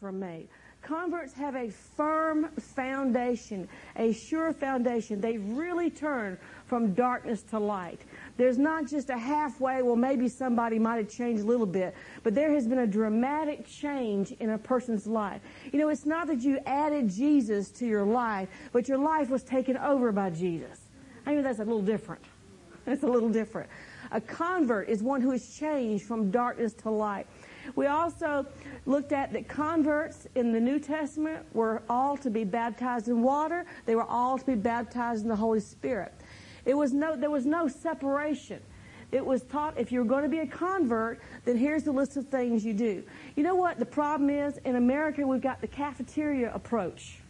were made. Converts have a firm foundation, a sure foundation. They really turn from darkness to light. There's not just a halfway, well, maybe somebody might have changed a little bit, but there has been a dramatic change in a person's life. You know, it's not that you added Jesus to your life, but your life was taken over by Jesus. I mean, that's a little different. It's a little different. A convert is one who is changed from darkness to light. We also looked at that converts in the New Testament were all to be baptized in water. They were all to be baptized in the Holy Spirit. It was no, there was no separation. It was taught if you're going to be a convert, then here's the list of things you do. You know what the problem is? In America, we've got the cafeteria approach.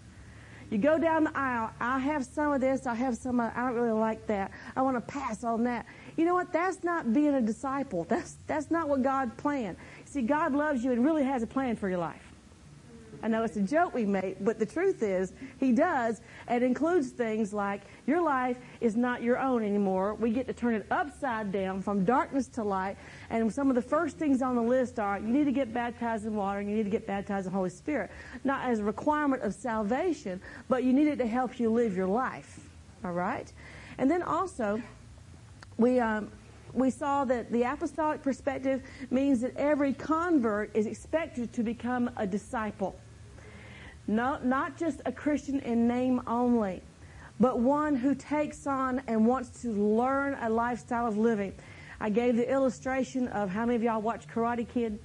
You go down the aisle, I have some of this, I have some of, I don't really like that. I want to pass on that. You know what? That's not being a disciple. That's, that's not what God planned. See, God loves you and really has a plan for your life. I know it's a joke we make, but the truth is, He does, and includes things like your life is not your own anymore. We get to turn it upside down from darkness to light. And some of the first things on the list are you need to get baptized in water and you need to get baptized in the Holy Spirit. Not as a requirement of salvation, but you need it to help you live your life. All right? And then also, we, um, we saw that the apostolic perspective means that every convert is expected to become a disciple. No, not just a Christian in name only, but one who takes on and wants to learn a lifestyle of living. I gave the illustration of how many of y'all watch Karate Kid,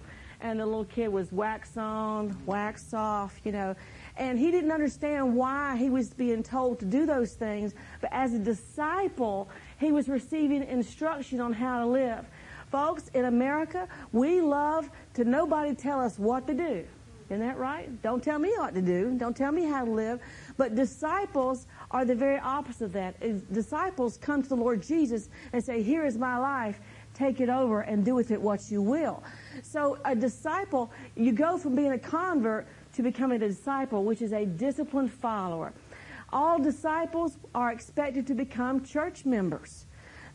and the little kid was wax on, wax off, you know, and he didn't understand why he was being told to do those things. But as a disciple, he was receiving instruction on how to live. Folks, in America, we love to nobody tell us what to do. Isn't that right? Don't tell me what to do. Don't tell me how to live. But disciples are the very opposite of that. Disciples come to the Lord Jesus and say, Here is my life. Take it over and do with it what you will. So, a disciple, you go from being a convert to becoming a disciple, which is a disciplined follower. All disciples are expected to become church members.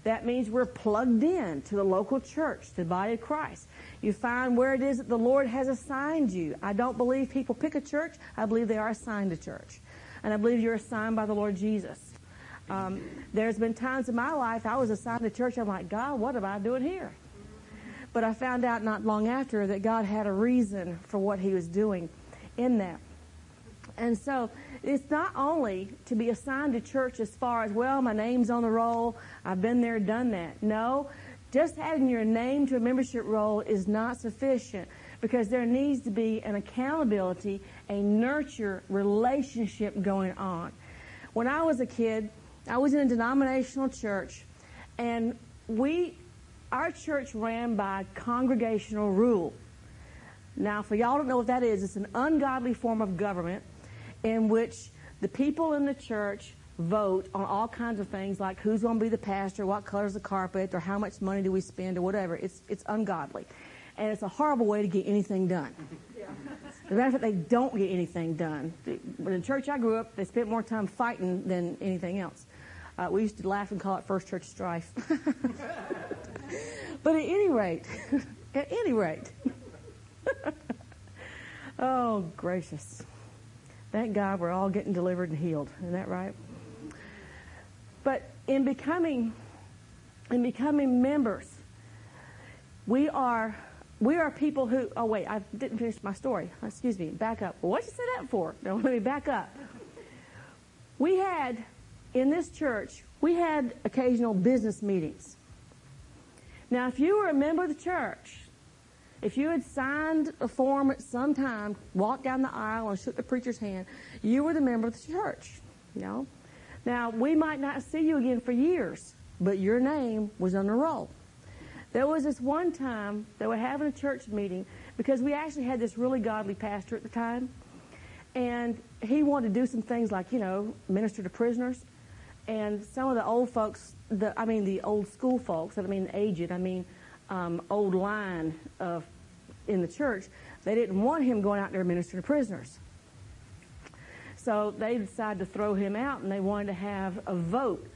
That means we're plugged in to the local church, the body of Christ. You find where it is that the Lord has assigned you. I don't believe people pick a church. I believe they are assigned a church. And I believe you're assigned by the Lord Jesus. Um, there's been times in my life I was assigned a church. I'm like, God, what am I doing here? But I found out not long after that God had a reason for what He was doing in that. And so it's not only to be assigned to church as far as, well, my name's on the roll, I've been there, done that. No, just adding your name to a membership roll is not sufficient because there needs to be an accountability, a nurture relationship going on. When I was a kid, I was in a denominational church, and we, our church ran by congregational rule. Now, for y'all don't know what that is, it's an ungodly form of government in which the people in the church vote on all kinds of things like who's going to be the pastor, what color's the carpet, or how much money do we spend, or whatever. It's, it's ungodly. And it's a horrible way to get anything done. As a matter of fact, they don't get anything done. But in the church I grew up, they spent more time fighting than anything else. Uh, we used to laugh and call it first church strife. but at any rate, at any rate, oh, gracious. Thank God we're all getting delivered and healed. Isn't that right? But in becoming in becoming members, we are we are people who oh wait, I didn't finish my story. Excuse me, back up. What'd you say that for? No, let me back up. We had in this church, we had occasional business meetings. Now, if you were a member of the church, if you had signed a form at some time, walked down the aisle and shook the preacher's hand, you were the member of the church. You know? Now, we might not see you again for years, but your name was on the roll. There was this one time they were having a church meeting because we actually had this really godly pastor at the time, and he wanted to do some things like, you know, minister to prisoners. And some of the old folks, the, I mean the old school folks, I mean aged, I mean um, old line of in the church, they didn't want him going out there ministering to prisoners. So they decided to throw him out and they wanted to have a vote.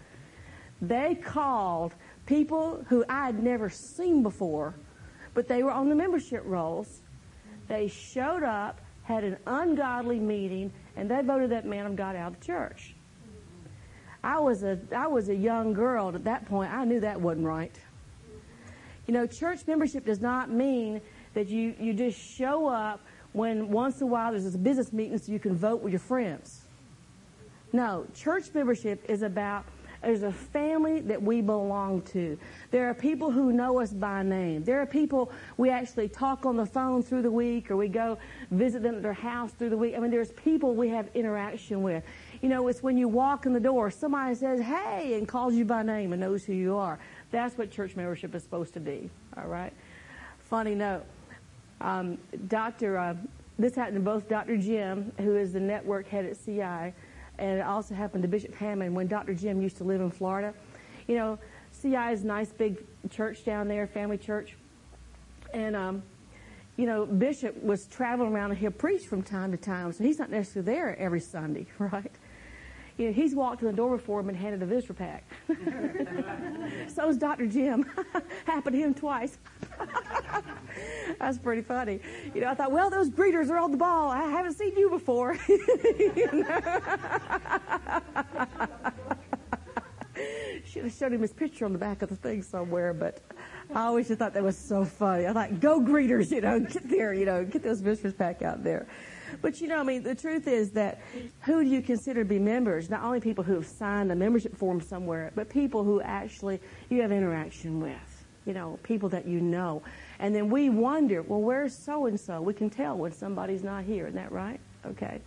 They called people who I had never seen before, but they were on the membership rolls. They showed up, had an ungodly meeting, and they voted that man of God out of the church. I was a I was a young girl at that point. I knew that wasn't right. You know, church membership does not mean that you, you just show up when once in a while there's a business meeting so you can vote with your friends. No, church membership is about there's a family that we belong to. There are people who know us by name. There are people we actually talk on the phone through the week or we go visit them at their house through the week. I mean, there's people we have interaction with. You know, it's when you walk in the door, somebody says, hey, and calls you by name and knows who you are. That's what church membership is supposed to be. All right? Funny note. Um, Dr. Uh, this happened to both Dr. Jim, who is the network head at CI, and it also happened to Bishop Hamon when Dr. Jim used to live in Florida. You know, CI is a nice big church down there, family church. And, um, you know, Bishop was traveling around and he'll preach from time to time, so he's not necessarily there every Sunday, right? You know, he's walked to the door before him and handed a visitor pack. So's Dr. Jim. Happened to him twice. That's pretty funny. You know, I thought, well, those greeters are on the ball. I haven't seen you before. you Should have showed him his picture on the back of the thing somewhere, but I always just thought that was so funny. I thought, go greeters, you know, get there, you know, get those visitors out there. But you know, I mean, the truth is that who do you consider to be members? Not only people who have signed a membership form somewhere, but people who actually you have interaction with. You know, people that you know. And then we wonder, well, where's so and so? We can tell when somebody's not here. Isn't that right? Okay.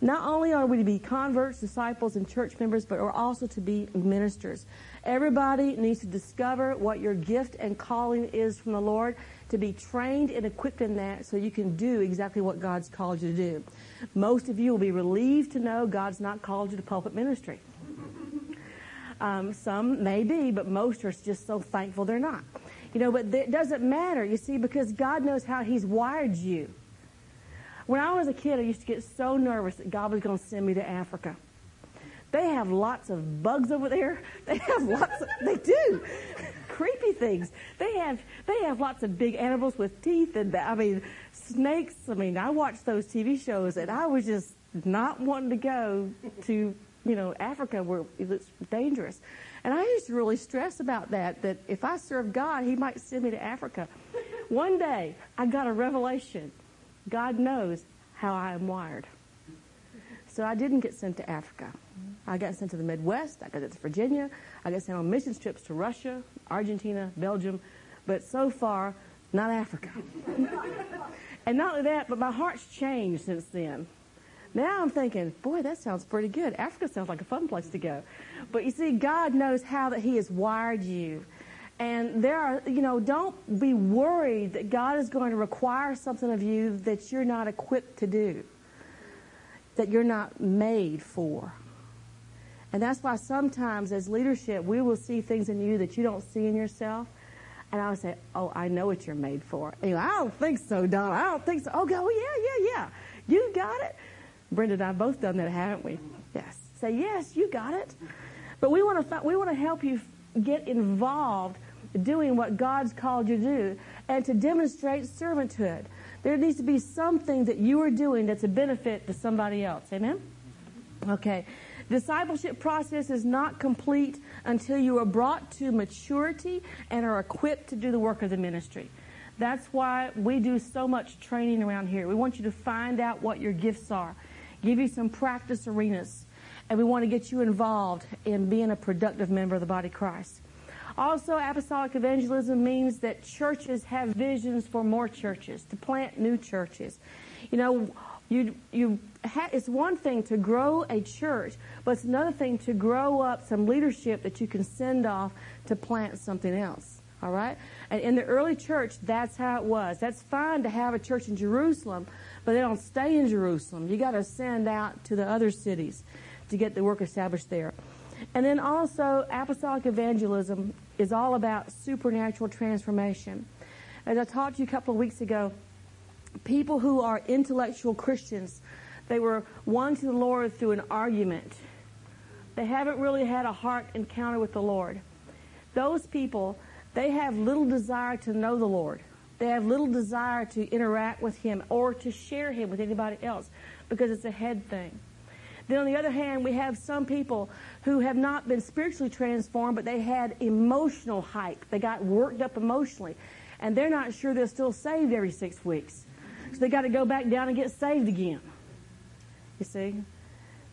Not only are we to be converts, disciples, and church members, but we're also to be ministers. Everybody needs to discover what your gift and calling is from the Lord to be trained and equipped in that so you can do exactly what God's called you to do. Most of you will be relieved to know God's not called you to pulpit ministry. Um, some may be, but most are just so thankful they're not. You know, but it doesn't matter, you see, because God knows how He's wired you. When I was a kid, I used to get so nervous that God was going to send me to Africa. They have lots of bugs over there. They have lots of, they do creepy things. They have they have lots of big animals with teeth and I mean snakes. I mean, I watched those TV shows and I was just not wanting to go to you know Africa where it's dangerous. And I used to really stress about that. That if I served God, He might send me to Africa. One day, I got a revelation. God knows how I am wired. So I didn't get sent to Africa. I got sent to the Midwest. I got sent to Virginia. I got sent on mission trips to Russia, Argentina, Belgium, but so far, not Africa. and not only that, but my heart's changed since then. Now I'm thinking, boy, that sounds pretty good. Africa sounds like a fun place to go. But you see, God knows how that He has wired you. And there are, you know, don't be worried that God is going to require something of you that you're not equipped to do that you're not made for. And that's why sometimes as leadership, we will see things in you that you don't see in yourself. And I would say, oh, I know what you're made for. And I don't think so, Don. I don't think so. Oh, go, yeah, yeah, yeah. You got it. Brenda and I have both done that, haven't we? Yes. Say, yes, you got it. But we want to, we want to help you get involved doing what God's called you to do and to demonstrate servanthood. There needs to be something that you are doing that's a benefit to somebody else. Amen? Okay. Discipleship process is not complete until you are brought to maturity and are equipped to do the work of the ministry. That's why we do so much training around here. We want you to find out what your gifts are, give you some practice arenas, and we want to get you involved in being a productive member of the body of Christ. Also, apostolic evangelism means that churches have visions for more churches, to plant new churches. You know, you, you ha- it's one thing to grow a church, but it's another thing to grow up some leadership that you can send off to plant something else. All right? And in the early church, that's how it was. That's fine to have a church in Jerusalem, but they don't stay in Jerusalem. You got to send out to the other cities to get the work established there. And then also, apostolic evangelism is all about supernatural transformation. As I talked to you a couple of weeks ago, people who are intellectual Christians, they were won to the Lord through an argument. They haven't really had a heart encounter with the Lord. Those people, they have little desire to know the Lord. They have little desire to interact with Him or to share Him with anybody else because it's a head thing. Then on the other hand, we have some people who have not been spiritually transformed, but they had emotional hype. They got worked up emotionally. And they're not sure they're still saved every six weeks. So they got to go back down and get saved again. You see?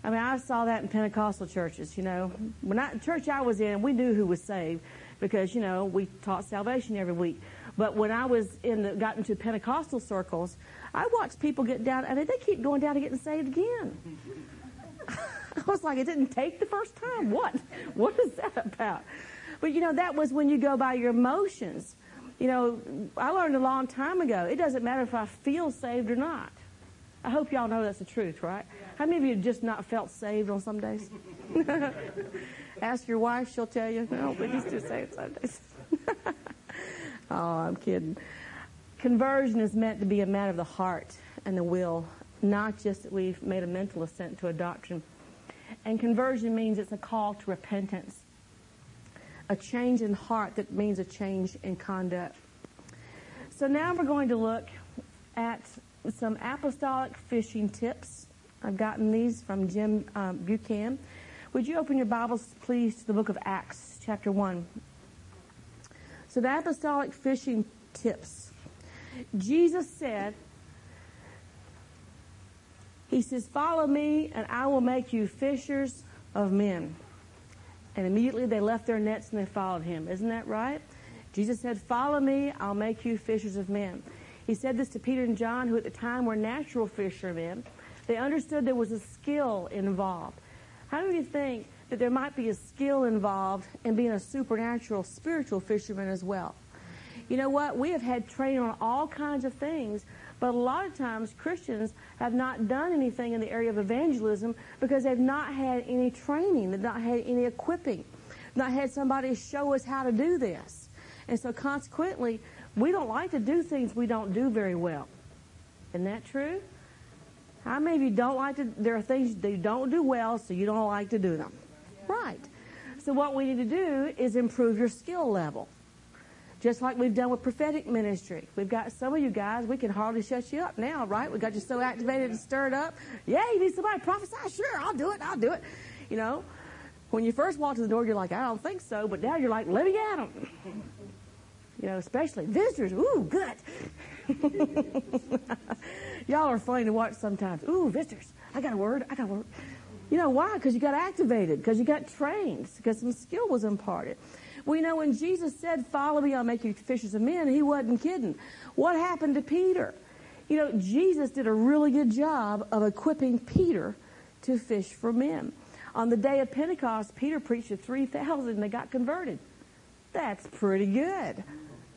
I mean, I saw that in Pentecostal churches, you know. When I, church I was in, we knew who was saved because, you know, we taught salvation every week. But when I was in the, got into Pentecostal circles, I watched people get down, and they keep going down and getting saved again. I was like, it didn't take the first time. What? What is that about? But you know, that was when you go by your emotions. You know, I learned a long time ago. It doesn't matter if I feel saved or not. I hope y'all know that's the truth, right? How many of you have just not felt saved on some days? Ask your wife; she'll tell you. No, but he's too saved some days. oh, I'm kidding. Conversion is meant to be a matter of the heart and the will not just that we've made a mental assent to a doctrine. And conversion means it's a call to repentance, a change in heart that means a change in conduct. So now we're going to look at some apostolic fishing tips. I've gotten these from Jim um, Buchan. Would you open your Bibles, please, to the book of Acts, chapter 1? So, the apostolic fishing tips. Jesus said, he says, Follow me, and I will make you fishers of men. And immediately they left their nets and they followed him. Isn't that right? Jesus said, Follow me, I'll make you fishers of men. He said this to Peter and John, who at the time were natural fishermen. They understood there was a skill involved. How do you think that there might be a skill involved in being a supernatural, spiritual fisherman as well? You know what? We have had training on all kinds of things but a lot of times Christians have not done anything in the area of evangelism because they've not had any training, they've not had any equipping, not had somebody show us how to do this. And so consequently, we don't like to do things we don't do very well. Isn't that true? How many of you don't like to, there are things you don't do well, so you don't like to do them? Right. So what we need to do is improve your skill level. Just like we've done with prophetic ministry. We've got some of you guys, we can hardly shut you up now, right? We got you so activated and stirred up. Yeah, you need somebody to prophesy? Sure, I'll do it, I'll do it. You know, when you first walk to the door, you're like, I don't think so, but now you're like, let me at them. You know, especially visitors. Ooh, good. Y'all are funny to watch sometimes. Ooh, visitors. I got a word. I got a word. You know why? Because you got activated, because you got trained, because some skill was imparted. We know when Jesus said, Follow me, I'll make you fishers of men, he wasn't kidding. What happened to Peter? You know, Jesus did a really good job of equipping Peter to fish for men. On the day of Pentecost, Peter preached to 3,000 and they got converted. That's pretty good.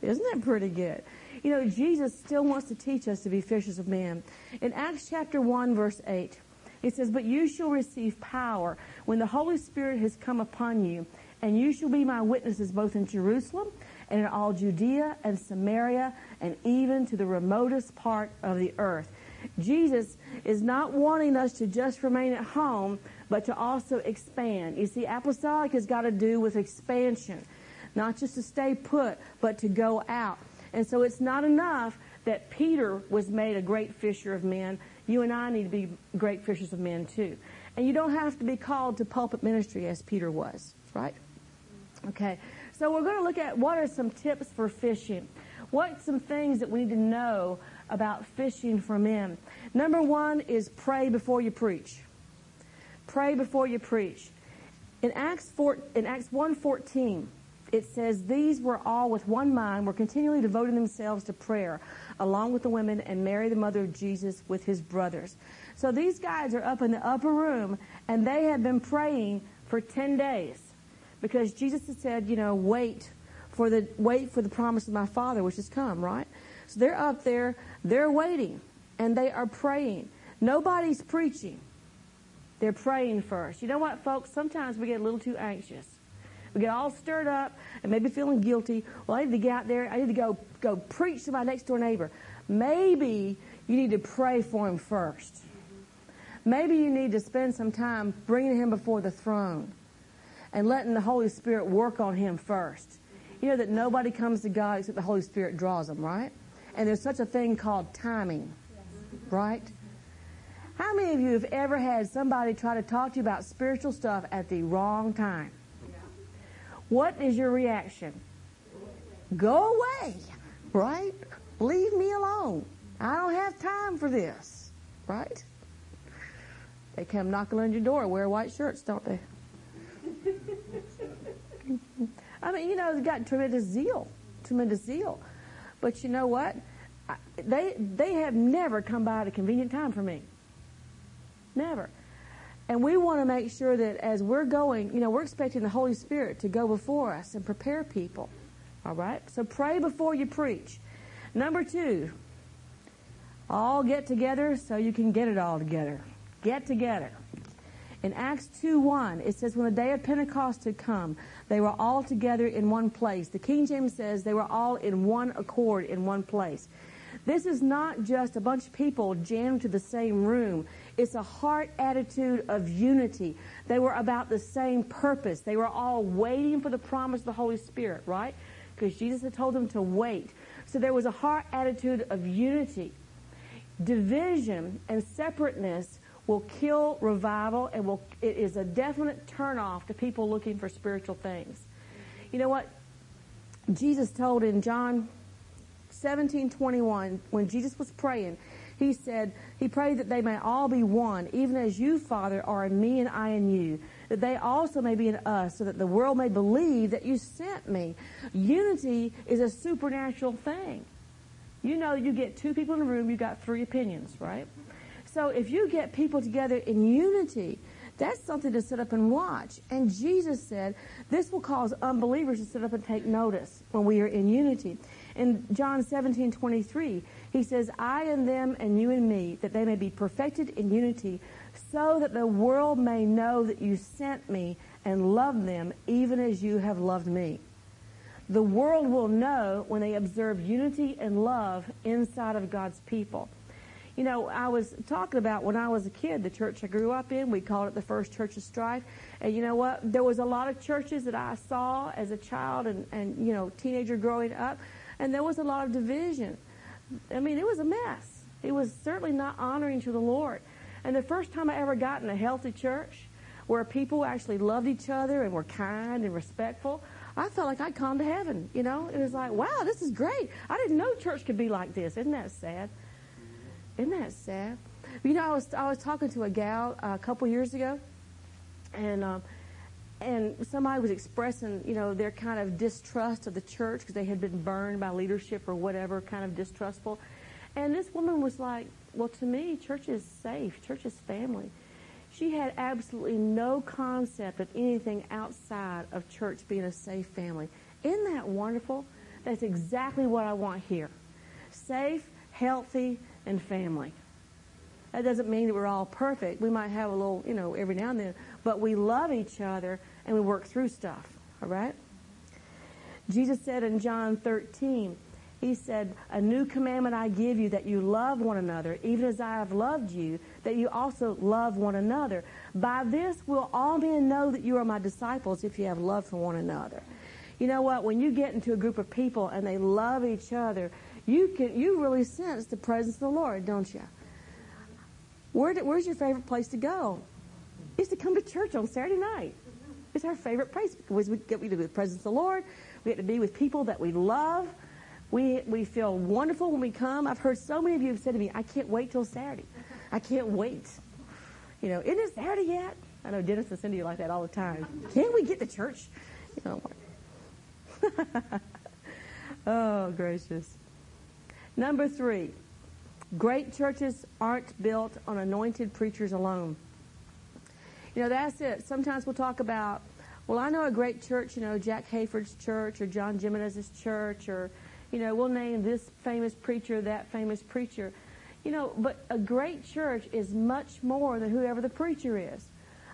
Isn't that pretty good? You know, Jesus still wants to teach us to be fishers of men. In Acts chapter 1, verse 8, it says, But you shall receive power when the Holy Spirit has come upon you, and you shall be my witnesses both in Jerusalem and in all Judea and Samaria and even to the remotest part of the earth. Jesus is not wanting us to just remain at home, but to also expand. You see, apostolic has got to do with expansion, not just to stay put, but to go out. And so it's not enough that Peter was made a great fisher of men. You and I need to be great fishers of men too. And you don't have to be called to pulpit ministry as Peter was, right? Okay, so we're going to look at what are some tips for fishing. What some things that we need to know about fishing for men. Number one is pray before you preach. Pray before you preach. In Acts 4, in Acts 1:14, it says these were all with one mind were continually devoting themselves to prayer along with the women and Mary the mother of Jesus with his brothers. So these guys are up in the upper room and they have been praying for 10 days because Jesus had said, you know, wait for the wait for the promise of my Father which has come, right? So they're up there, they're waiting, and they are praying. Nobody's preaching. They're praying first. You know what, folks? Sometimes we get a little too anxious. We get all stirred up and maybe feeling guilty. Well, I need to get out there. I need to go go preach to my next door neighbor. Maybe you need to pray for him first. Maybe you need to spend some time bringing him before the throne and letting the Holy Spirit work on him first. You know that nobody comes to God except the Holy Spirit draws them, right? And there's such a thing called timing, right? How many of you have ever had somebody try to talk to you about spiritual stuff at the wrong time? What is your reaction? Go away, right? Leave me alone. I don't have time for this, right? They come knocking on your door, wear white shirts, don't they? I mean, you know, they've got tremendous zeal, tremendous zeal. But you know what? They they have never come by at a convenient time for me. Never. And we want to make sure that as we're going, you know, we're expecting the Holy Spirit to go before us and prepare people. All right? So pray before you preach. Number two, all get together so you can get it all together. Get together. In Acts 2 1, it says, When the day of Pentecost had come, they were all together in one place. The King James says they were all in one accord in one place. This is not just a bunch of people jammed to the same room. It's a heart attitude of unity. They were about the same purpose. They were all waiting for the promise of the Holy Spirit, right? Because Jesus had told them to wait. So there was a heart attitude of unity. Division and separateness will kill revival and will it is a definite turnoff to people looking for spiritual things. You know what? Jesus told in John 17, 21, when Jesus was praying, he said, he prayed that they may all be one, even as you, Father, are in me and I in you, that they also may be in us, so that the world may believe that you sent me. Unity is a supernatural thing. You know, you get two people in a room, you got three opinions, right? So if you get people together in unity, that's something to sit up and watch. And Jesus said, this will cause unbelievers to sit up and take notice when we are in unity. In John 17, 23, he says, I and them and you and me, that they may be perfected in unity, so that the world may know that you sent me and loved them even as you have loved me. The world will know when they observe unity and love inside of God's people. You know, I was talking about when I was a kid, the church I grew up in, we called it the First Church of Strife. And you know what? There was a lot of churches that I saw as a child and, and you know, teenager growing up and there was a lot of division. I mean, it was a mess. It was certainly not honoring to the Lord. And the first time I ever got in a healthy church where people actually loved each other and were kind and respectful, I felt like I'd come to heaven. You know, it was like, wow, this is great. I didn't know church could be like this. Isn't that sad? Isn't that sad? You know, I was I was talking to a gal uh, a couple years ago, and um, and somebody was expressing, you know, their kind of distrust of the church because they had been burned by leadership or whatever, kind of distrustful. And this woman was like, well, to me, church is safe. Church is family. She had absolutely no concept of anything outside of church being a safe family. Isn't that wonderful? That's exactly what I want here. Safe, healthy, and family. That doesn't mean that we're all perfect. We might have a little, you know, every now and then, but we love each other and we work through stuff. All right? Jesus said in John 13, He said, A new commandment I give you that you love one another, even as I have loved you, that you also love one another. By this will all men know that you are my disciples if you have love for one another. You know what? When you get into a group of people and they love each other, you can you really sense the presence of the Lord, don't you? Where, where's your favorite place to go? Is to come to church on Saturday night. It's our favorite place because we get to be with the presence of the Lord. We get to be with people that we love. We, we feel wonderful when we come. I've heard so many of you have said to me, I can't wait till Saturday. I can't wait. You know, isn't it Saturday yet? I know Dennis and Cindy are like that all the time. Can't we get to church? You know, oh, gracious. Number three, Great churches aren't built on anointed preachers alone. You know, that's it. Sometimes we'll talk about, well, I know a great church, you know, Jack Hayford's church or John Gimenez's church or, you know, we'll name this famous preacher, that famous preacher. You know, but a great church is much more than whoever the preacher is.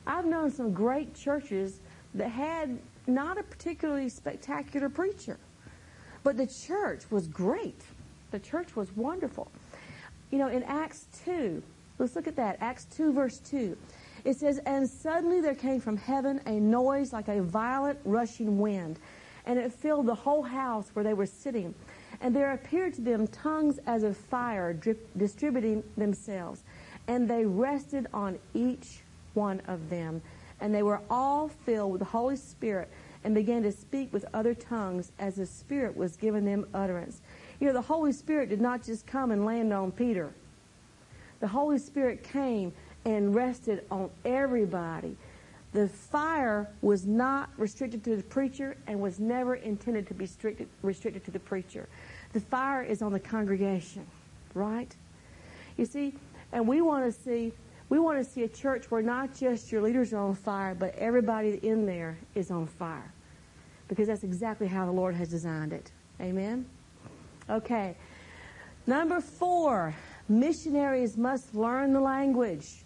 I've known some great churches that had not a particularly spectacular preacher, but the church was great. The church was wonderful. You know, in Acts 2, let's look at that. Acts 2, verse 2. It says, And suddenly there came from heaven a noise like a violent rushing wind, and it filled the whole house where they were sitting. And there appeared to them tongues as of fire drip, distributing themselves. And they rested on each one of them. And they were all filled with the Holy Spirit and began to speak with other tongues as the Spirit was giving them utterance. You know, the Holy Spirit did not just come and land on Peter. The Holy Spirit came and rested on everybody. The fire was not restricted to the preacher and was never intended to be restricted, restricted to the preacher. The fire is on the congregation, right? You see, and we want to see we want to see a church where not just your leaders are on fire, but everybody in there is on fire. Because that's exactly how the Lord has designed it. Amen? Okay. Number four, missionaries must learn the language.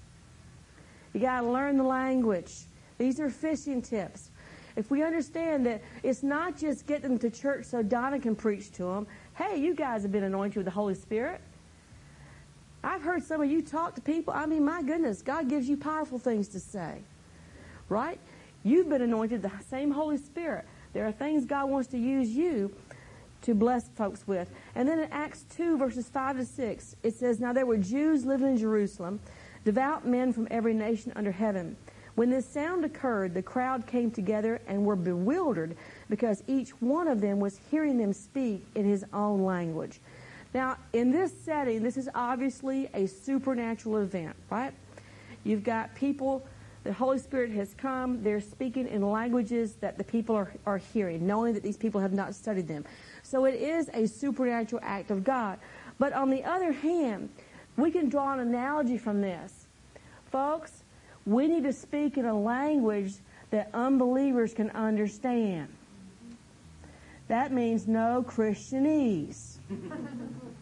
You got to learn the language. These are fishing tips. If we understand that it's not just get them to church so Donna can preach to them, hey, you guys have been anointed with the Holy Spirit. I've heard some of you talk to people. I mean, my goodness, God gives you powerful things to say. Right? You've been anointed the same Holy Spirit. There are things God wants to use you to bless folks with. And then in Acts 2, verses 5 to 6, it says, Now there were Jews living in Jerusalem, devout men from every nation under heaven. When this sound occurred, the crowd came together and were bewildered because each one of them was hearing them speak in his own language. Now, in this setting, this is obviously a supernatural event, right? You've got people, the Holy Spirit has come, they're speaking in languages that the people are, are hearing, knowing that these people have not studied them. So it is a supernatural act of God. But on the other hand, we can draw an analogy from this. Folks, we need to speak in a language that unbelievers can understand. That means no Christianese.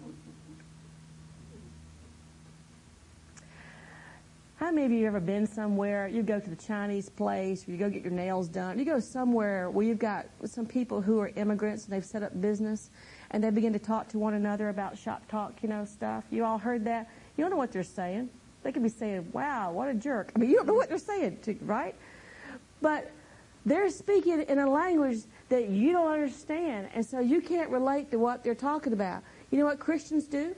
How many of you have ever been somewhere? You go to the Chinese place, you go get your nails done. You go somewhere where you've got some people who are immigrants and they've set up business, and they begin to talk to one another about shop talk, you know, stuff. You all heard that? You don't know what they're saying. They could be saying, wow, what a jerk. I mean, you don't know what they're saying, to, right? But they're speaking in a language that you don't understand, and so you can't relate to what they're talking about. You know what Christians do?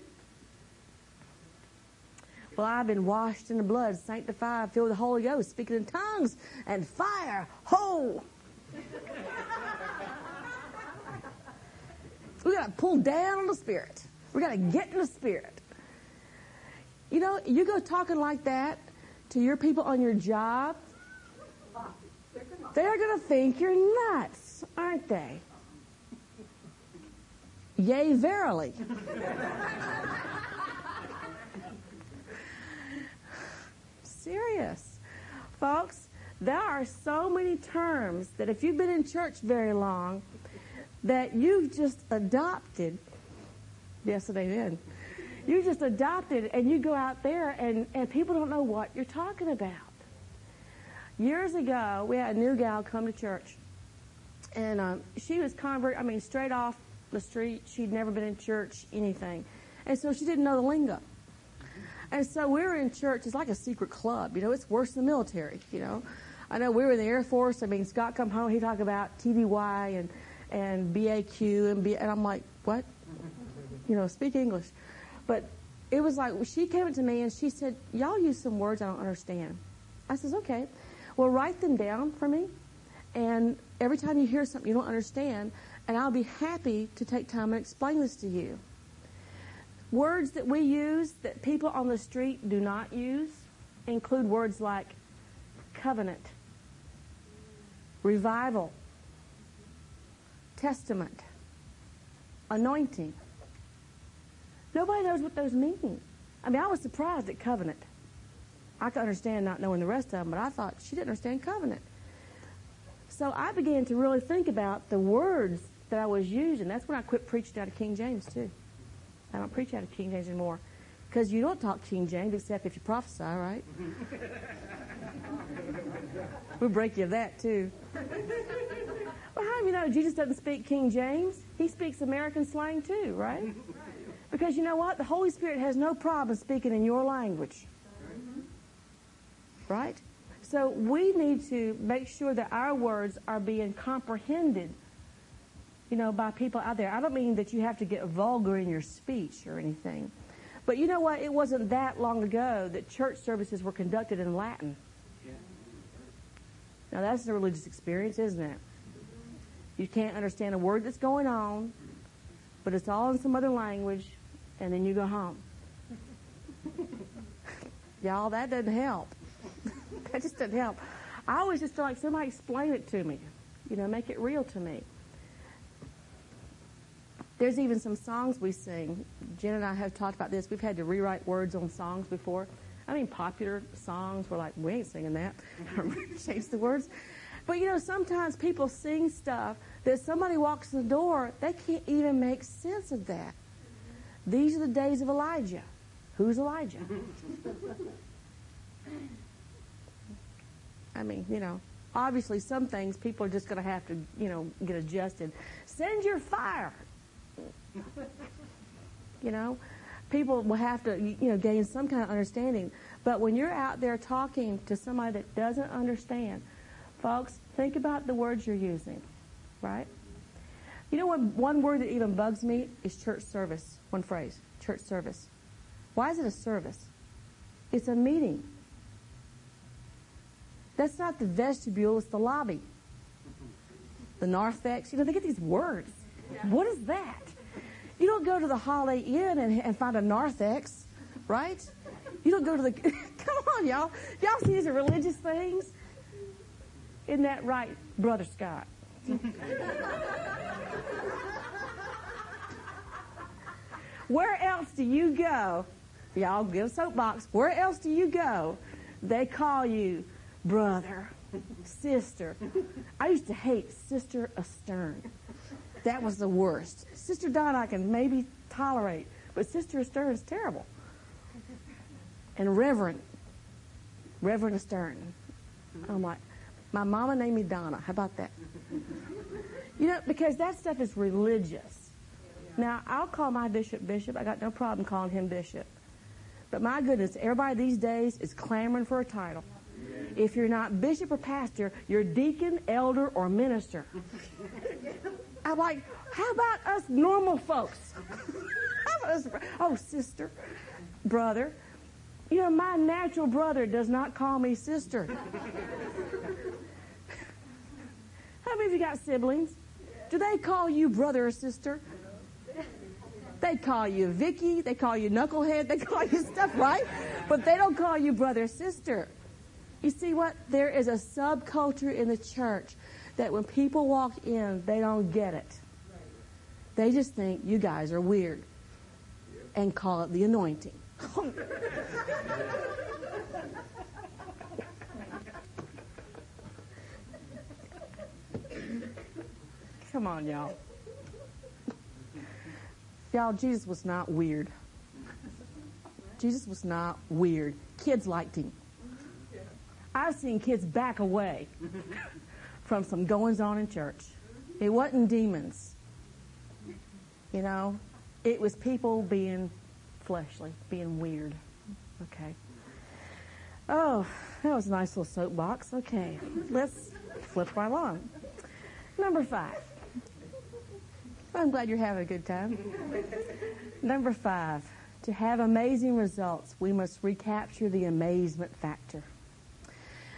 Well, I've been washed in the blood, sanctified, filled with the Holy Ghost, speaking in tongues and fire. Ho! we got to pull down on the Spirit. We got to get in the Spirit. You know, you go talking like that to your people on your job, they're going to think you're nuts, aren't they? Yea, verily. Folks, there are so many terms that if you've been in church very long, that you've just adopted. Yes, and amen you just adopted and you go out there and, and people don't know what you're talking about. Years ago, we had a new gal come to church. And um, she was convert, I mean, straight off the street. She'd never been in church, anything. And so she didn't know the lingo. And so we were in church. It's like a secret club. You know, it's worse than the military, you know. I know we were in the Air Force. I mean, Scott come home, he talked about TDY and, and BAQ and B, and I'm like, what? You know, speak English. But it was like she came up to me and she said, "Y'all use some words I don't understand." I says, "Okay, well write them down for me, and every time you hear something you don't understand, and I'll be happy to take time and explain this to you." Words that we use that people on the street do not use include words like covenant, revival, testament, anointing. Nobody knows what those mean. I mean, I was surprised at covenant. I could understand not knowing the rest of them, but I thought she didn't understand covenant. So I began to really think about the words that I was using. That's when I quit preaching out of King James, too. I don't preach out of King James anymore. Because you don't talk King James except if you prophesy, right? we'll break you of that, too. Well, how do you know Jesus doesn't speak King James? He speaks American slang, too, right? Because you know what? The Holy Spirit has no problem speaking in your language. Right? So we need to make sure that our words are being comprehended you know, by people out there. I don't mean that you have to get vulgar in your speech or anything. But you know what? It wasn't that long ago that church services were conducted in Latin. Now that's a religious experience, isn't it? You can't understand a word that's going on, but it's all in some other language, and then you go home. Y'all, that doesn't help. that just doesn't help. I always just feel like somebody explain it to me. You know, make it real to me. There's even some songs we sing. Jen and I have talked about this. We've had to rewrite words on songs before. I mean, popular songs, we're like, we ain't singing that. Change the words. But you know, sometimes people sing stuff that somebody walks in the door, they can't even make sense of that. These are the days of Elijah. Who's Elijah? I mean, you know, obviously some things people are just going to have to, you know, get adjusted. Send your fire. you know, people will have to, you know, gain some kind of understanding. But when you're out there talking to somebody that doesn't understand, folks, think about the words you're using, right? You know what? One word that even bugs me is church service. One phrase, church service. Why is it a service? It's a meeting. That's not the vestibule, it's the lobby. The narthex, you know, they get these words. What is that? You don't go to the Holiday Inn and, and find a narthex, right? You don't go to the. come on, y'all. Y'all see these are religious things? Isn't that right, Brother Scott? Where else do you go? Y'all give a soapbox. Where else do you go? They call you brother, sister. I used to hate Sister Astern. That was the worst. Sister Don I can maybe tolerate, but Sister Astern is terrible. And Reverend, Reverend Astern. I'm like, my mama named me Donna. How about that? You know, because that stuff is religious. Now, I'll call my bishop bishop. I got no problem calling him bishop. But my goodness, everybody these days is clamoring for a title. If you're not bishop or pastor, you're deacon, elder, or minister. I'm like, how about us normal folks? us, oh, sister, brother. You know, my natural brother does not call me sister. How many of you got siblings? Do they call you brother or sister? They call you Vicky, they call you knucklehead, they call you stuff, right? But they don't call you brother or sister. You see what? There is a subculture in the church that when people walk in, they don't get it. They just think you guys are weird and call it the anointing. Come on, y'all. Y'all, Jesus was not weird. Jesus was not weird. Kids liked him. I've seen kids back away from some goings on in church. It wasn't demons. You know, it was people being fleshly, being weird. Okay. Oh, that was a nice little soapbox. Okay, let's flip right along. Number five. I'm glad you're having a good time. Number five. To have amazing results, we must recapture the amazement factor.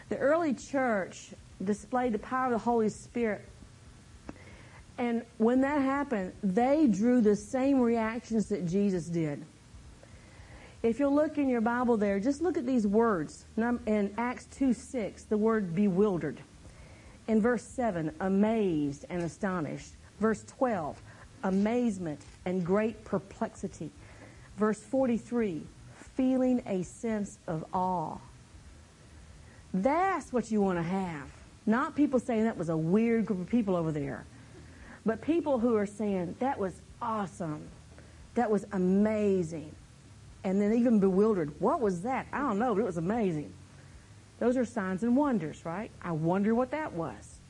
The early church displayed the power of the Holy Spirit. And when that happened, they drew the same reactions that Jesus did. If you'll look in your Bible there, just look at these words. In Acts 2 6, the word bewildered. In verse 7, amazed and astonished. Verse 12, amazement and great perplexity. Verse 43, feeling a sense of awe. That's what you want to have. Not people saying that was a weird group of people over there, but people who are saying that was awesome. That was amazing. And then even bewildered. What was that? I don't know, but it was amazing. Those are signs and wonders, right? I wonder what that was.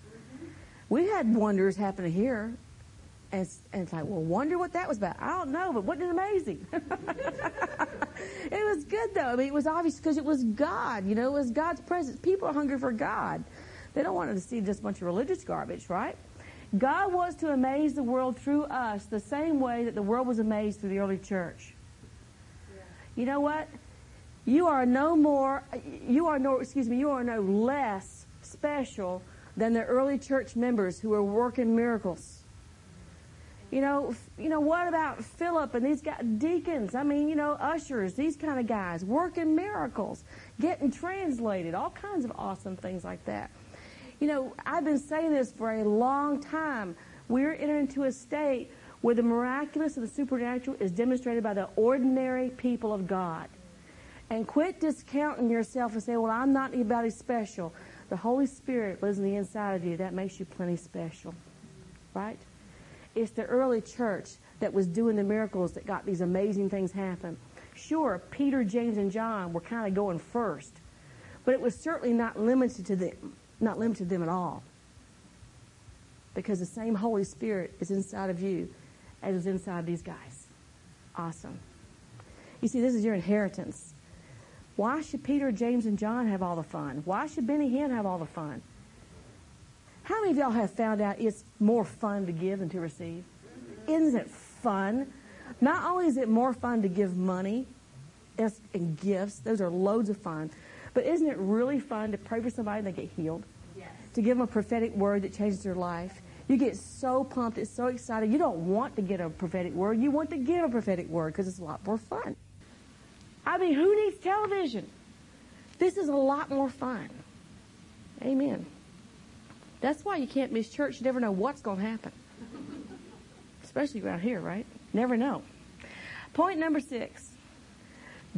We had wonders happen here. And, and it's like, well, wonder what that was about. I don't know, but wasn't it amazing? it was good, though. I mean, it was obvious because it was God. You know, it was God's presence. People are hungry for God. They don't want to see just a bunch of religious garbage, right? God wants to amaze the world through us the same way that the world was amazed through the early church. Yeah. You know what? You are no more, you are no, excuse me, you are no less special than the early church members who were working miracles. You know, you know what about Philip and these guys, deacons? I mean, you know, ushers, these kind of guys, working miracles, getting translated, all kinds of awesome things like that. You know, I've been saying this for a long time. We're entering into a state where the miraculous and the supernatural is demonstrated by the ordinary people of God. And quit discounting yourself and say, well, I'm not anybody special. The Holy Spirit lives on the inside of you. That makes you plenty special. Right? It's the early church that was doing the miracles that got these amazing things happen. Sure, Peter, James, and John were kind of going first, but it was certainly not limited to them, not limited them at all. Because the same Holy Spirit is inside of you as is inside these guys. Awesome. You see, this is your inheritance. Why should Peter, James, and John have all the fun? Why should Benny Hinn have all the fun? How many of y'all have found out it's more fun to give than to receive? Isn't it fun? Not only is it more fun to give money and gifts, those are loads of fun, but isn't it really fun to pray for somebody and they get healed? Yes. To give them a prophetic word that changes their life? You get so pumped, it's so excited. You don't want to get a prophetic word, you want to give a prophetic word because it's a lot more fun. I mean, who needs television? This is a lot more fun. Amen. That's why you can't miss church. You never know what's going to happen. Especially around here, right? Never know. Point number six.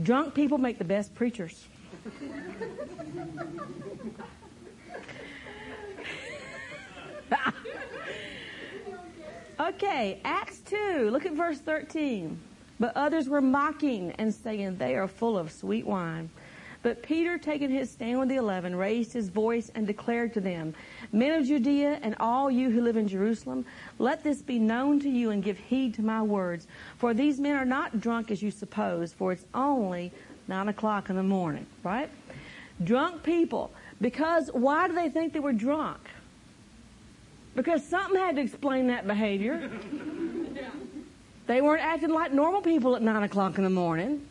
Drunk people make the best preachers. okay, Acts 2. Look at verse 13. But others were mocking and saying, They are full of sweet wine. But Peter, taking his stand with the eleven, raised his voice and declared to them, Men of Judea and all you who live in Jerusalem, let this be known to you and give heed to my words. For these men are not drunk as you suppose, for it's only nine o'clock in the morning, right? Drunk people. Because why do they think they were drunk? Because something had to explain that behavior. They weren't acting like normal people at nine o'clock in the morning.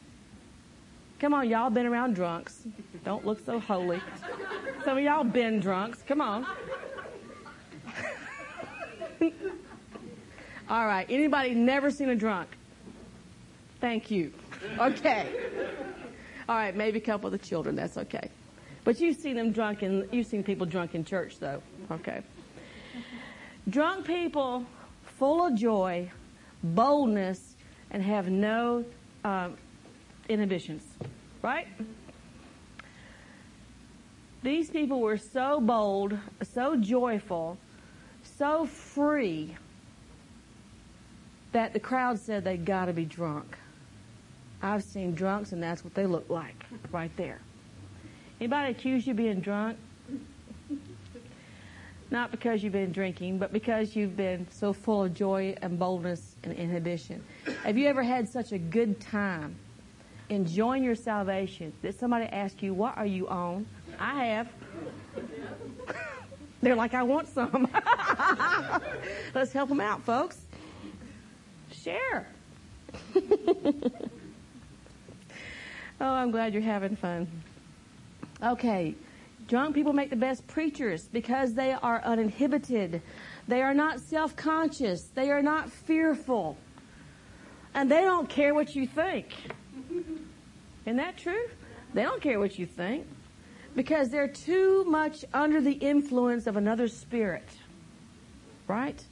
Come on, y'all been around drunks. Don't look so holy. Some of y'all been drunks. Come on. All right. Anybody never seen a drunk? Thank you. Okay. All right. Maybe a couple of the children. That's okay. But you've seen them drunk and you've seen people drunk in church though. Okay. Drunk people full of joy, boldness, and have no uh, inhibitions. Right? These people were so bold, so joyful, so free that the crowd said they got to be drunk. I've seen drunks, and that's what they look like right there. Anybody accuse you of being drunk? Not because you've been drinking, but because you've been so full of joy and boldness and inhibition. Have you ever had such a good time enjoying your salvation that somebody asks you, What are you on? I have. They're like, I want some. Let's help them out, folks. Share. oh, I'm glad you're having fun. Okay. Drunk people make the best preachers because they are uninhibited. They are not self conscious. They are not fearful. And they don't care what you think. Isn't that true? They don't care what you think because they're too much under the influence of another spirit. Right?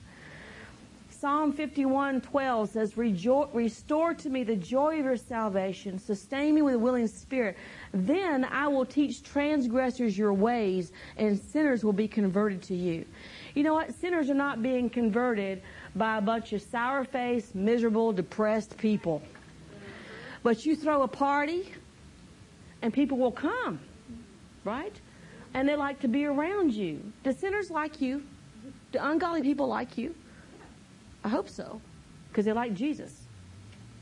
Psalm 51:12 says, "Restore to me the joy of your salvation, sustain me with a willing spirit. Then I will teach transgressors your ways, and sinners will be converted to you." You know what? Sinners are not being converted by a bunch of sour-faced, miserable, depressed people. But you throw a party and people will come, right? And they like to be around you. Do sinners like you? Do ungodly people like you? I hope so, because they like Jesus.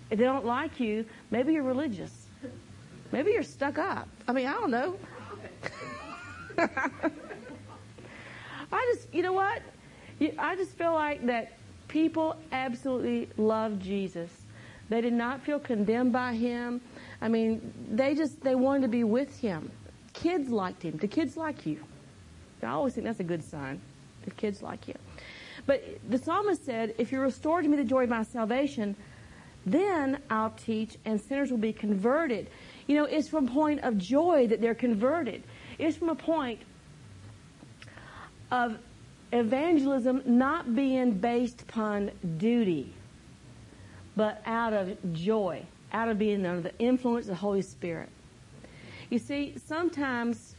If they don't like you, maybe you're religious. Maybe you're stuck up. I mean, I don't know. I just, you know what? I just feel like that people absolutely love Jesus. They did not feel condemned by him. I mean, they just they wanted to be with him. Kids liked him. The kids like you. I always think that's a good sign. The kids like you. But the psalmist said, If you restore to me the joy of my salvation, then I'll teach and sinners will be converted. You know, it's from a point of joy that they're converted. It's from a point of evangelism not being based upon duty, but out of joy, out of being under the influence of the Holy Spirit. You see, sometimes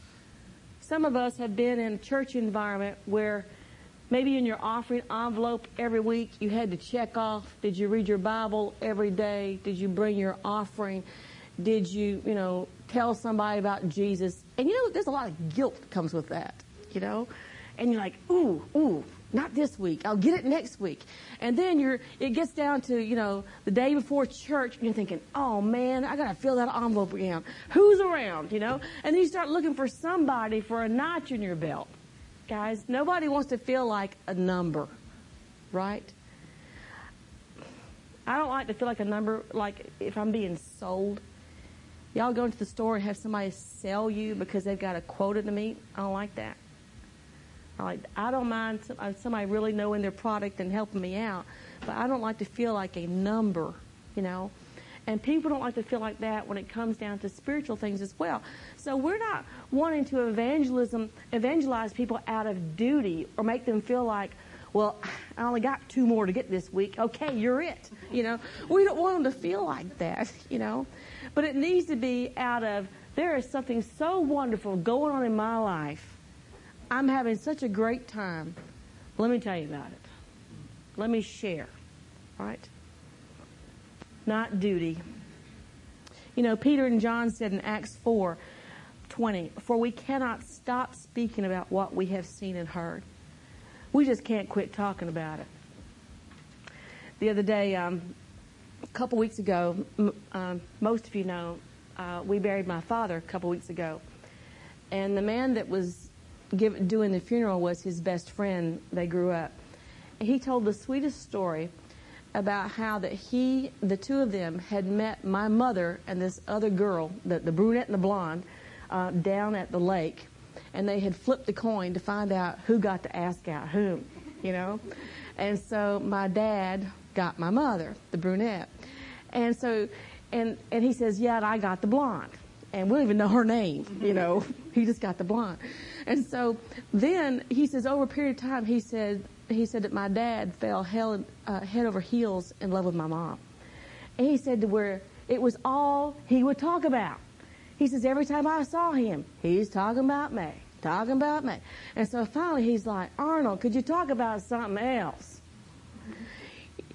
some of us have been in a church environment where maybe in your offering envelope every week you had to check off did you read your Bible every day? Did you bring your offering? Did you, you know, tell somebody about Jesus? And you know, there's a lot of guilt that comes with that, you know? And you're like, ooh, ooh, not this week. I'll get it next week. And then you're, it gets down to, you know, the day before church and you're thinking, oh man, I gotta fill that envelope again. Who's around, you know? And then you start looking for somebody for a notch in your belt. Guys, nobody wants to feel like a number, right? I don't like to feel like a number, like if I'm being sold. Y'all go into the store and have somebody sell you because they've got a quota to meet. I don't like that. I, Like, I don't mind uh, somebody really knowing their product and helping me out, but I don't like to feel like a number, you know. And people don't like to feel like that when it comes down to spiritual things as well. So we're not wanting to evangelism evangelize people out of duty or make them feel like, well, I only got two more to get this week. Okay, you're it. You know, we don't want them to feel like that, you know. But it needs to be out of there is something so wonderful going on in my life I'm having such a great time. Let me tell you about it. Let me share, right? Not duty. You know, Peter and John said in Acts 4 20, For we cannot stop speaking about what we have seen and heard. We just can't quit talking about it. The other day, um, a couple weeks ago, um, most of you know, uh, we buried my father a couple weeks ago. And the man that was give, doing the funeral was his best friend. They grew up. He told the sweetest story about how that he, the two of them, had met my mother and this other girl, the, the brunette and the blonde, uh, down at the lake, and they had flipped the coin to find out who got to ask out whom, you know. And so my dad got my mother, the brunette, and so, and and he says, yeah, I got the blonde and we don't even know her name, you know. he just got the blonde. And so then he says, over a period of time, he said, he said that my dad fell hell, uh, head over heels in love with my mom. And he said to where it was all he would talk about. He says, every time I saw him, he's talking about me, talking about me. And so finally he's like, Arnold, could you talk about something else?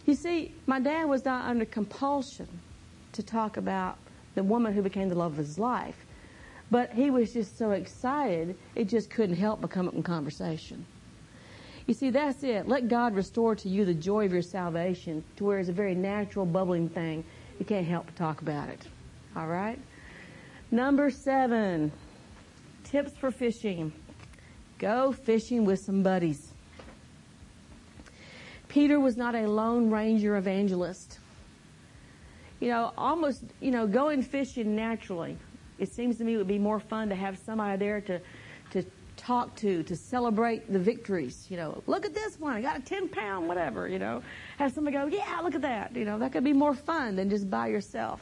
You see, my dad was not under compulsion to talk about the woman who became the love of his life. But he was just so excited, it just couldn't help but come up in conversation. You see, that's it. Let God restore to you the joy of your salvation to where it's a very natural, bubbling thing. You can't help but talk about it. All right? Number seven, tips for fishing. Go fishing with some buddies. Peter was not a lone ranger evangelist you know, almost, you know, going fishing naturally. It seems to me it would be more fun to have somebody there to, talk to, to celebrate the victories. You know, look at this one, I got a 10 pound, whatever, you know. Have somebody go, yeah, look at that. You know, that could be more fun than just by yourself.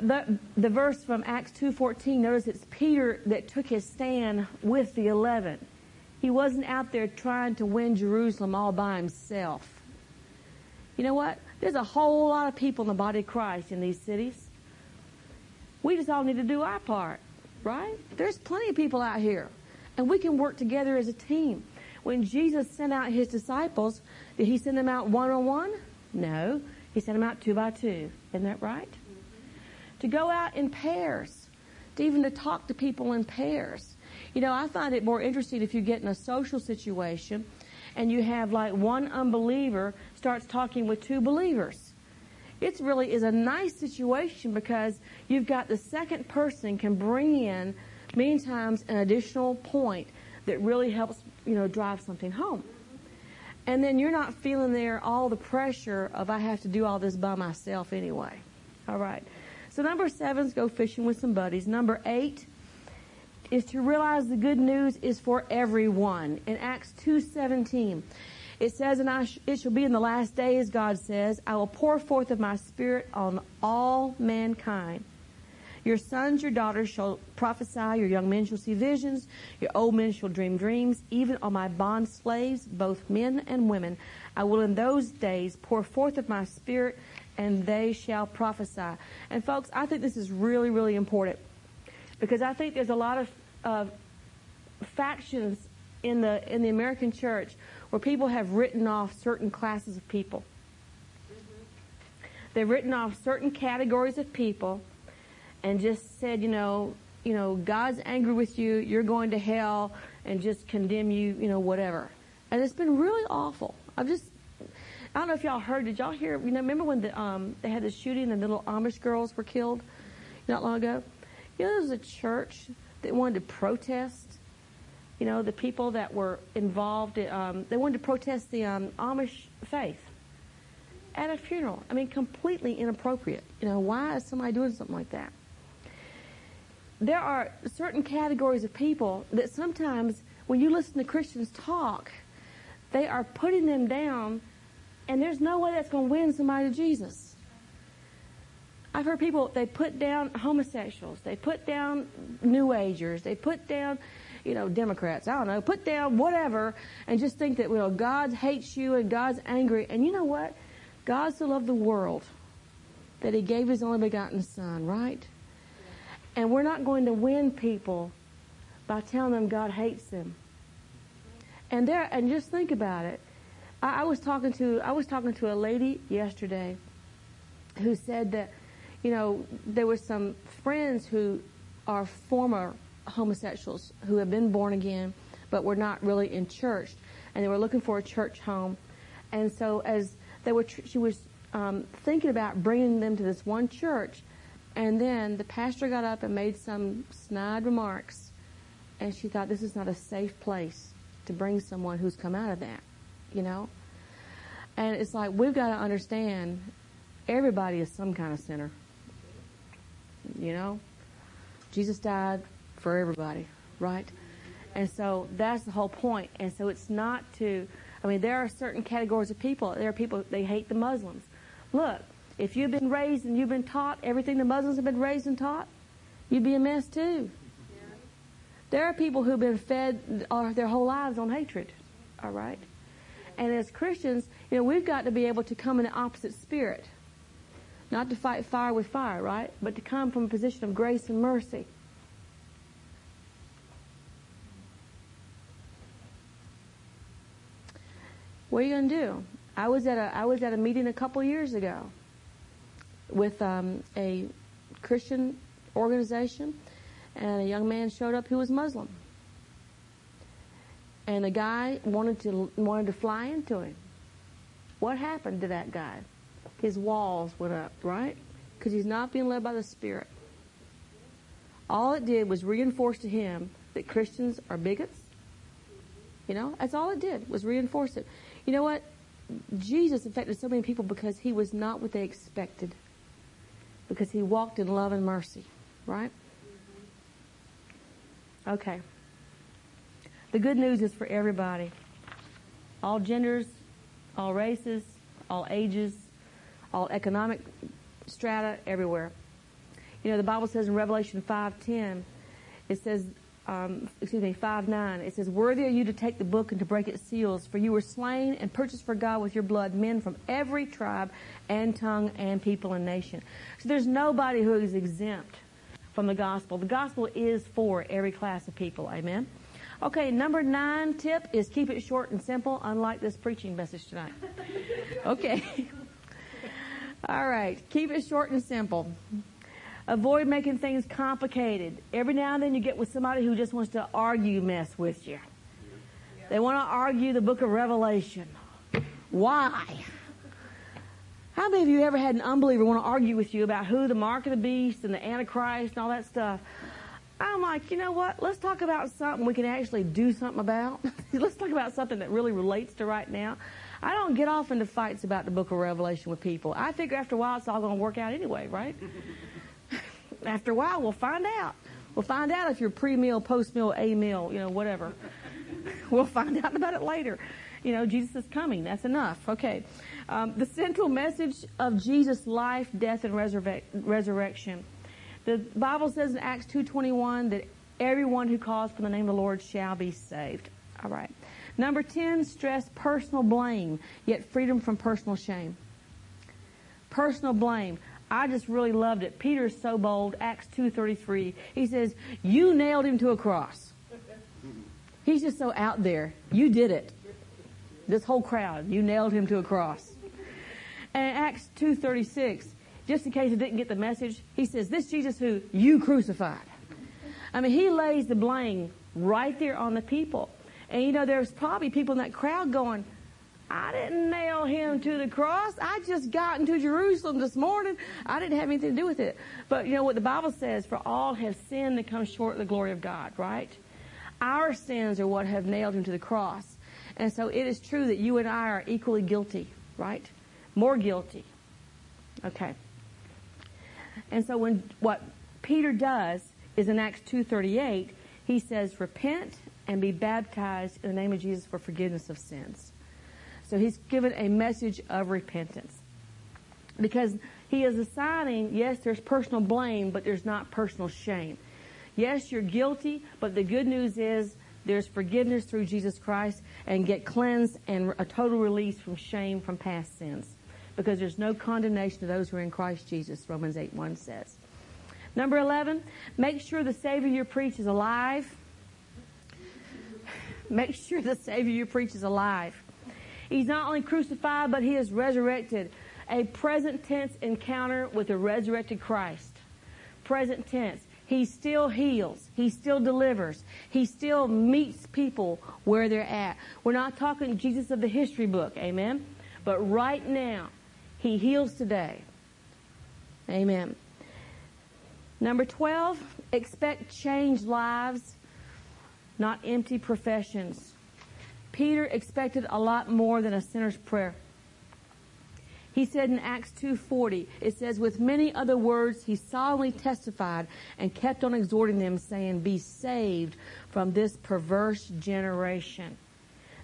The, the verse from Acts 2.14, notice it's Peter that took his stand with the 11. He wasn't out there trying to win Jerusalem all by himself. You know what? There's a whole lot of people in the body of Christ in these cities. We just all need to do our part, right? There's plenty of people out here, and we can work together as a team. When Jesus sent out his disciples, did he send them out one on one? No. He sent them out two by two. Isn't that right? To go out in pairs, to even to talk to people in pairs. You know, I find it more interesting if you get in a social situation and you have like one unbeliever starts talking with two believers. It really is a nice situation because you've got the second person can bring in many times an additional point that really helps, you know, drive something home. And then you're not feeling there all the pressure of I have to do all this by myself anyway. All right. So number seven is go fishing with some buddies. Number eight is to realize the good news is for everyone. In Acts 2.17, it says, And I sh- it shall be in the last days, God says, I will pour forth of my spirit on all mankind. Your sons, your daughters shall prophesy, your young men shall see visions, your old men shall dream dreams, even on my bond slaves, both men and women. I will in those days pour forth of my spirit, and they shall prophesy. And folks, I think this is really, really important because I think there's a lot of uh, factions in the in the American church where people have written off certain classes of people. They've written off certain categories of people and just said, you know, you know, God's angry with you, you're going to hell, and just condemn you, you know, whatever. And it's been really awful. I've just, I don't know if y'all heard. Did y'all hear? You know, remember when the, um, they had the shooting and the little Amish girls were killed not long ago? You know, there was a church that wanted to protest. You know, the people that were involved. Um, they wanted to protest the um, Amish faith at a funeral. I mean, completely inappropriate. You know, why is somebody doing something like that? There are certain categories of people that sometimes when you listen to Christians talk, they are putting them down, and there's no way that's going to win somebody to Jesus. I've heard people, they put down homosexuals, they put down New Agers, they put down, you know, Democrats, I don't know, put down whatever, and just think that, well, God hates you and God's angry. And you know what? God so loved the world that he gave his only begotten Son, right? And we're not going to win people by telling them God hates them. And there, and just think about it. I, I was talking to I was talking to a lady yesterday who said that, you know, there were some friends who are former homosexuals who have been born again, but were not really in church, and they were looking for a church home. And so as they were, she was um, thinking about bringing them to this one church, and then the pastor got up and made some snide remarks, and she thought this is not a safe place to bring someone who's come out of that, you know? And it's like we've got to understand everybody is some kind of sinner. You know? Jesus died for everybody, right? And so that's the whole point. And so it's not to, I mean, there are certain categories of people. There are people, they hate the Muslims. Look, if you've been raised and you've been taught everything the Muslims have been raised and taught, you'd be a mess too. There are people who've been fed their whole lives on hatred. All right? And as Christians, you know, we've got to be able to come in the opposite spirit. Not to fight fire with fire, right? But to come from a position of grace and mercy. What are you going to do? I was at a I was at a meeting a couple years ago, with um, a Christian organization, and a young man showed up who was Muslim. And the guy wanted to wanted to fly into him. What happened to that guy? His walls went up, right? Because he's not being led by the Spirit. All it did was reinforce to him that Christians are bigots. You know, that's all it did was reinforce it. You know what? Jesus affected so many people because he was not what they expected because he walked in love and mercy, right? Okay. The good news is for everybody. All genders, all races, all ages, all economic strata, everywhere. You know, the Bible says in Revelation 5.10, it says, um, excuse me, 5 9, it says, Worthy are you to take the book and to break its seals, for you were slain and purchased for God with your blood men from every tribe and tongue and people and nation. So there's nobody who is exempt from the gospel. The gospel is for every class of people. Amen. Okay, number nine tip is keep it short and simple, unlike this preaching message tonight. Okay. All right, keep it short and simple. Avoid making things complicated. Every now and then you get with somebody who just wants to argue mess with you. They want to argue the book of Revelation. Why? How many of you ever had an unbeliever want to argue with you about who the mark of the beast and the Antichrist and all that stuff? I'm like, you know what? Let's talk about something we can actually do something about. Let's talk about something that really relates to right now. I don't get off into fights about the book of Revelation with people. I figure after a while it's all going to work out anyway, right? after a while we'll find out. We'll find out if you're pre-mil, post-mil, a-mil, you know, whatever. we'll find out about it later. You know, Jesus is coming. That's enough. Okay. Um, the central message of Jesus' life, death, and resurre- resurrection. The Bible says in Acts 2.21 that everyone who calls for the name of the Lord shall be saved. All right. Number 10, stress personal blame, yet freedom from personal shame. Personal blame. I just really loved it. Peter's so bold. Acts 2.33. He says, you nailed him to a cross. He's just so out there. You did it. This whole crowd, you nailed him to a cross. And Acts 2.36, just in case you didn't get the message, he says, this Jesus who you crucified. I mean, he lays the blame right there on the people. And you know, there's probably people in that crowd going, I didn't nail him to the cross. I just got into Jerusalem this morning. I didn't have anything to do with it. But you know what the Bible says, for all have sinned and come short of the glory of God, right? Our sins are what have nailed him to the cross. And so it is true that you and I are equally guilty, right? More guilty. Okay. And so when what Peter does is in Acts 2:38, he says, "Repent and be baptized in the name of Jesus for forgiveness of sins." So he's given a message of repentance. Because he is assigning, yes, there's personal blame, but there's not personal shame. Yes, you're guilty, but the good news is there's forgiveness through Jesus Christ and get cleansed and a total release from shame from past sins. Because there's no condemnation to those who are in Christ Jesus, Romans 8 1 says. Number 11, make sure the Savior you preach is alive. Make sure the Savior you preach is alive. He's not only crucified, but he is resurrected. A present tense encounter with the resurrected Christ. Present tense. He still heals. He still delivers. He still meets people where they're at. We're not talking Jesus of the history book, amen? But right now, he heals today. Amen. Number 12, expect changed lives, not empty professions. Peter expected a lot more than a sinner's prayer. He said in Acts 2:40, it says, "With many other words he solemnly testified and kept on exhorting them, saying, Be saved from this perverse generation."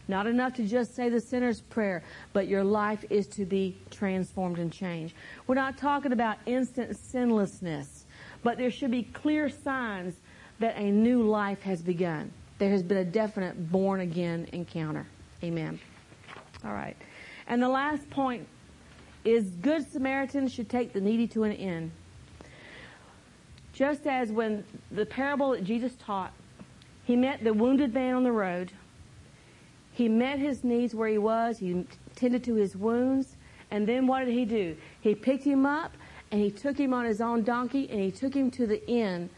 Not enough to just say the sinner's prayer, but your life is to be transformed and changed. We're not talking about instant sinlessness, but there should be clear signs that a new life has begun there has been a definite born again encounter. Amen. All right. And the last point is Good Samaritans should take the needy to an inn. Just as when the parable that Jesus taught, he met the wounded man on the road. He met his needs where he was. He tended to his wounds. And then what did he do? He picked him up and he took him on his own donkey and he took him to the inn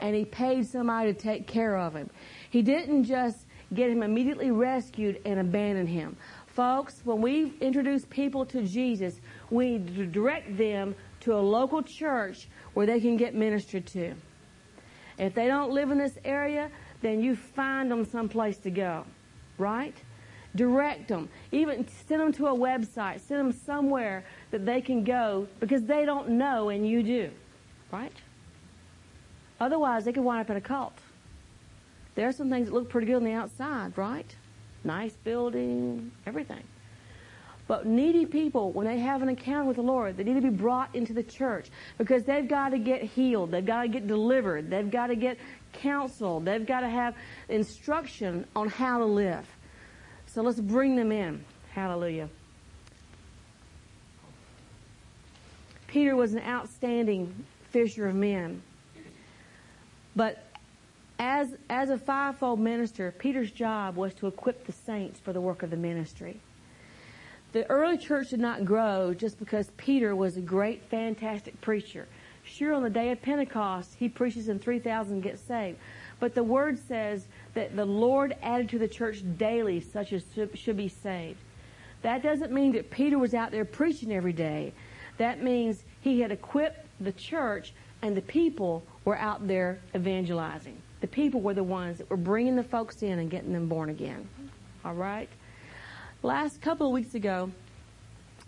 and he paid somebody to take care of him. He didn't just get him immediately rescued and abandon him. Folks, when we introduce people to Jesus, we direct them to a local church where they can get ministered to. If they don't live in this area, then you find them someplace to go, right? Direct them. Even send them to a website. Send them somewhere that they can go because they don't know and you do, right? Otherwise, they could wind up in a cult. There are some things that look pretty good on the outside, right? Nice building, everything. But needy people, when they have an encounter with the Lord, they need to be brought into the church because they've got to get healed. They've got to get delivered. They've got to get counsel. They've got to have instruction on how to live. So let's bring them in. Hallelujah. Peter was an outstanding fisher of men. But as, as a fivefold minister, Peter's job was to equip the saints for the work of the ministry. The early church did not grow just because Peter was a great, fantastic preacher. Sure, on the day of Pentecost, he preaches and 3,000 get saved. But the word says that the Lord added to the church daily such as should be saved. That doesn't mean that Peter was out there preaching every day. That means he had equipped the church and the people were out there evangelizing. The people were the ones that were bringing the folks in and getting them born again. All right? Last couple of weeks ago,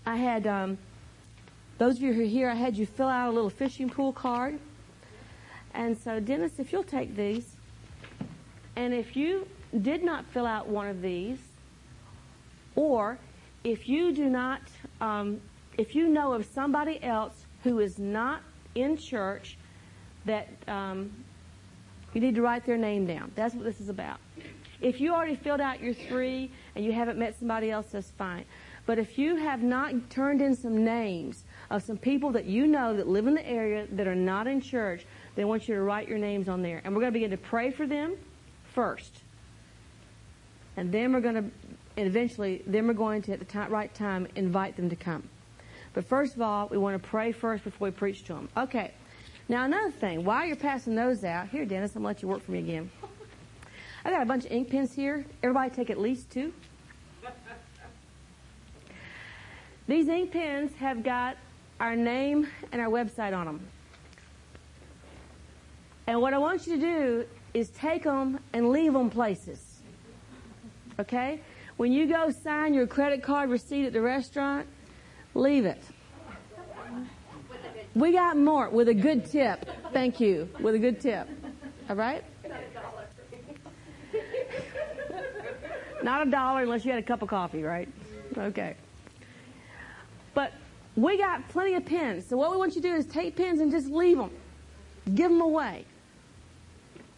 I had, um, those of you who are here, I had you fill out a little fishing pool card. And so, Dennis, if you'll take these, and if you did not fill out one of these, or if you do not, um, if you know of somebody else who is not in church that um, you need to write their name down. That's what this is about. If you already filled out your three and you haven't met somebody else, that's fine. But if you have not turned in some names of some people that you know that live in the area that are not in church, they want you to write your names on there. And we're going to begin to pray for them first. And then we're going to, and eventually, then we're going to, at the right time, invite them to come. But first of all, we want to pray first before we preach to them. Okay. Now, another thing, while you're passing those out, here, Dennis, I'm going to let you work for me again. I got a bunch of ink pens here. Everybody take at least two. These ink pens have got our name and our website on them. And what I want you to do is take them and leave them places. Okay? When you go sign your credit card receipt at the restaurant, leave it. We got more with a good tip. Thank you. With a good tip. All right? Not a dollar unless you had a cup of coffee, right? Okay. But we got plenty of pens. So what we want you to do is take pens and just leave them. Give them away.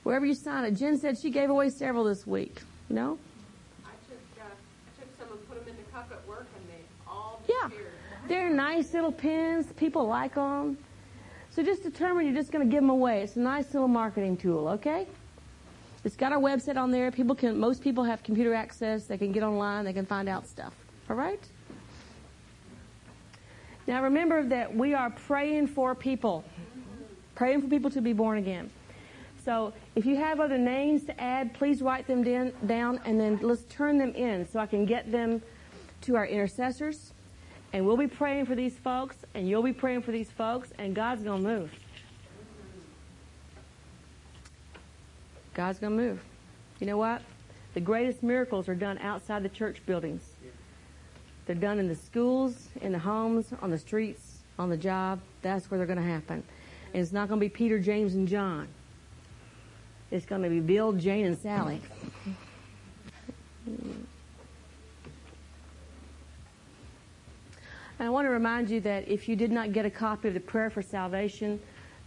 Wherever you sign it. Jen said she gave away several this week. You know? I took, uh, I took some and put them in the cup at work and they all disappeared. Yeah. They're nice little pins. People like them. So just determine you're just going to give them away. It's a nice little marketing tool, okay? It's got our website on there. People can, most people have computer access. They can get online. They can find out stuff. All right? Now remember that we are praying for people. Praying for people to be born again. So if you have other names to add, please write them down and then let's turn them in so I can get them to our intercessors. And we'll be praying for these folks, and you'll be praying for these folks, and God's going to move. God's going to move. You know what? The greatest miracles are done outside the church buildings. They're done in the schools, in the homes, on the streets, on the job. That's where they're going to happen. And it's not going to be Peter, James, and John. It's going to be Bill, Jane, and Sally. And I want to remind you that if you did not get a copy of the prayer for salvation,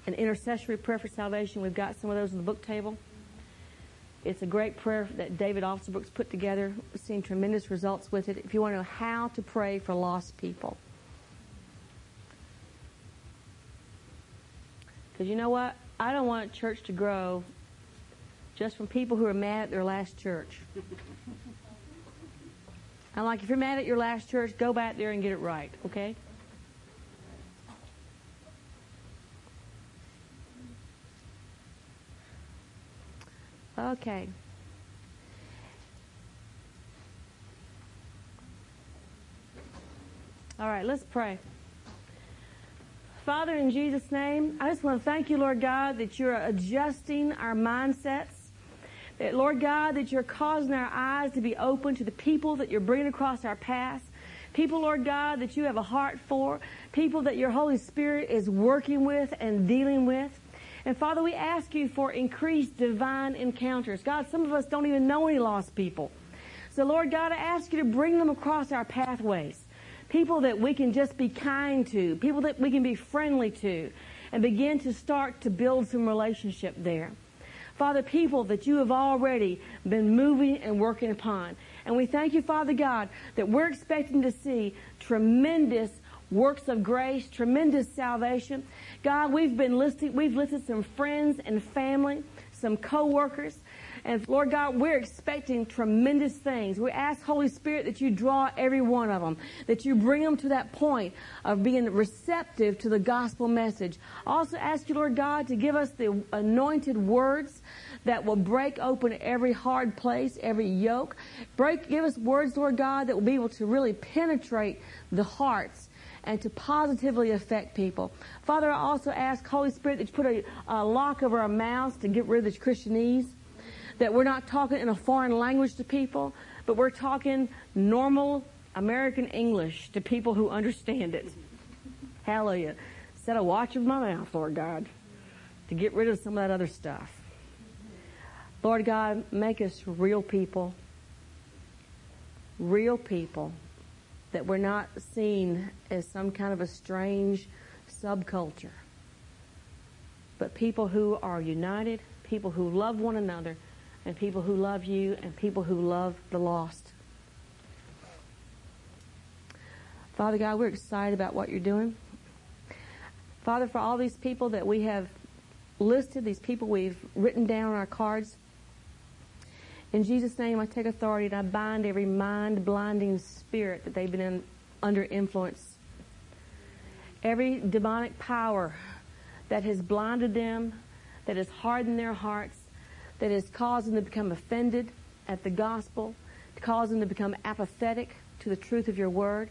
an intercessory prayer for salvation, we've got some of those on the book table. It's a great prayer that David Alsobrooks put together. We've seen tremendous results with it. If you want to know how to pray for lost people. Because you know what? I don't want church to grow just from people who are mad at their last church. I'm like, if you're mad at your last church, go back there and get it right, okay? Okay. All right, let's pray. Father, in Jesus' name, I just want to thank you, Lord God, that you're adjusting our mindsets. That, Lord God, that you're causing our eyes to be open to the people that you're bringing across our path. People, Lord God, that you have a heart for. People that your Holy Spirit is working with and dealing with. And Father, we ask you for increased divine encounters. God, some of us don't even know any lost people. So, Lord God, I ask you to bring them across our pathways. People that we can just be kind to, people that we can be friendly to, and begin to start to build some relationship there. Father, people that you have already been moving and working upon. And we thank you, Father God, that we're expecting to see tremendous works of grace, tremendous salvation. God, we've been listing, we've listed some friends and family, some co-workers. And Lord God, we're expecting tremendous things. We ask Holy Spirit that you draw every one of them, that you bring them to that point of being receptive to the gospel message. Also ask you, Lord God, to give us the anointed words that will break open every hard place, every yoke. Break, give us words, Lord God, that will be able to really penetrate the hearts and to positively affect people. Father, I also ask, Holy Spirit, that you put a, a lock over our mouths to get rid of this Christianese, that we're not talking in a foreign language to people, but we're talking normal American English to people who understand it. Hallelujah. Set a watch of my mouth, Lord God, to get rid of some of that other stuff. Lord God, make us real people. Real people. That we're not seen as some kind of a strange subculture. But people who are united, people who love one another, and people who love you, and people who love the lost. Father God, we're excited about what you're doing. Father, for all these people that we have listed, these people we've written down on our cards, in Jesus' name, I take authority and I bind every mind blinding spirit that they've been in, under influence. Every demonic power that has blinded them, that has hardened their hearts, that has caused them to become offended at the gospel, to cause them to become apathetic to the truth of your word.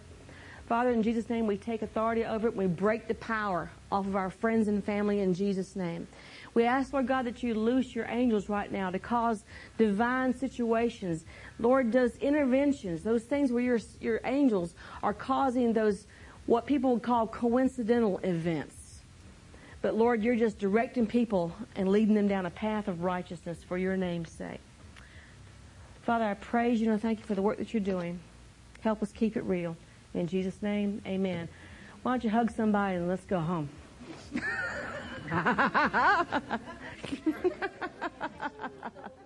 Father, in Jesus' name, we take authority over it. We break the power off of our friends and family in Jesus' name. We ask, Lord God, that you loose your angels right now to cause divine situations. Lord, does interventions, those things where your, your angels are causing those, what people would call coincidental events. But Lord, you're just directing people and leading them down a path of righteousness for your name's sake. Father, I praise you and I thank you for the work that you're doing. Help us keep it real. In Jesus' name, amen. Why don't you hug somebody and let's go home?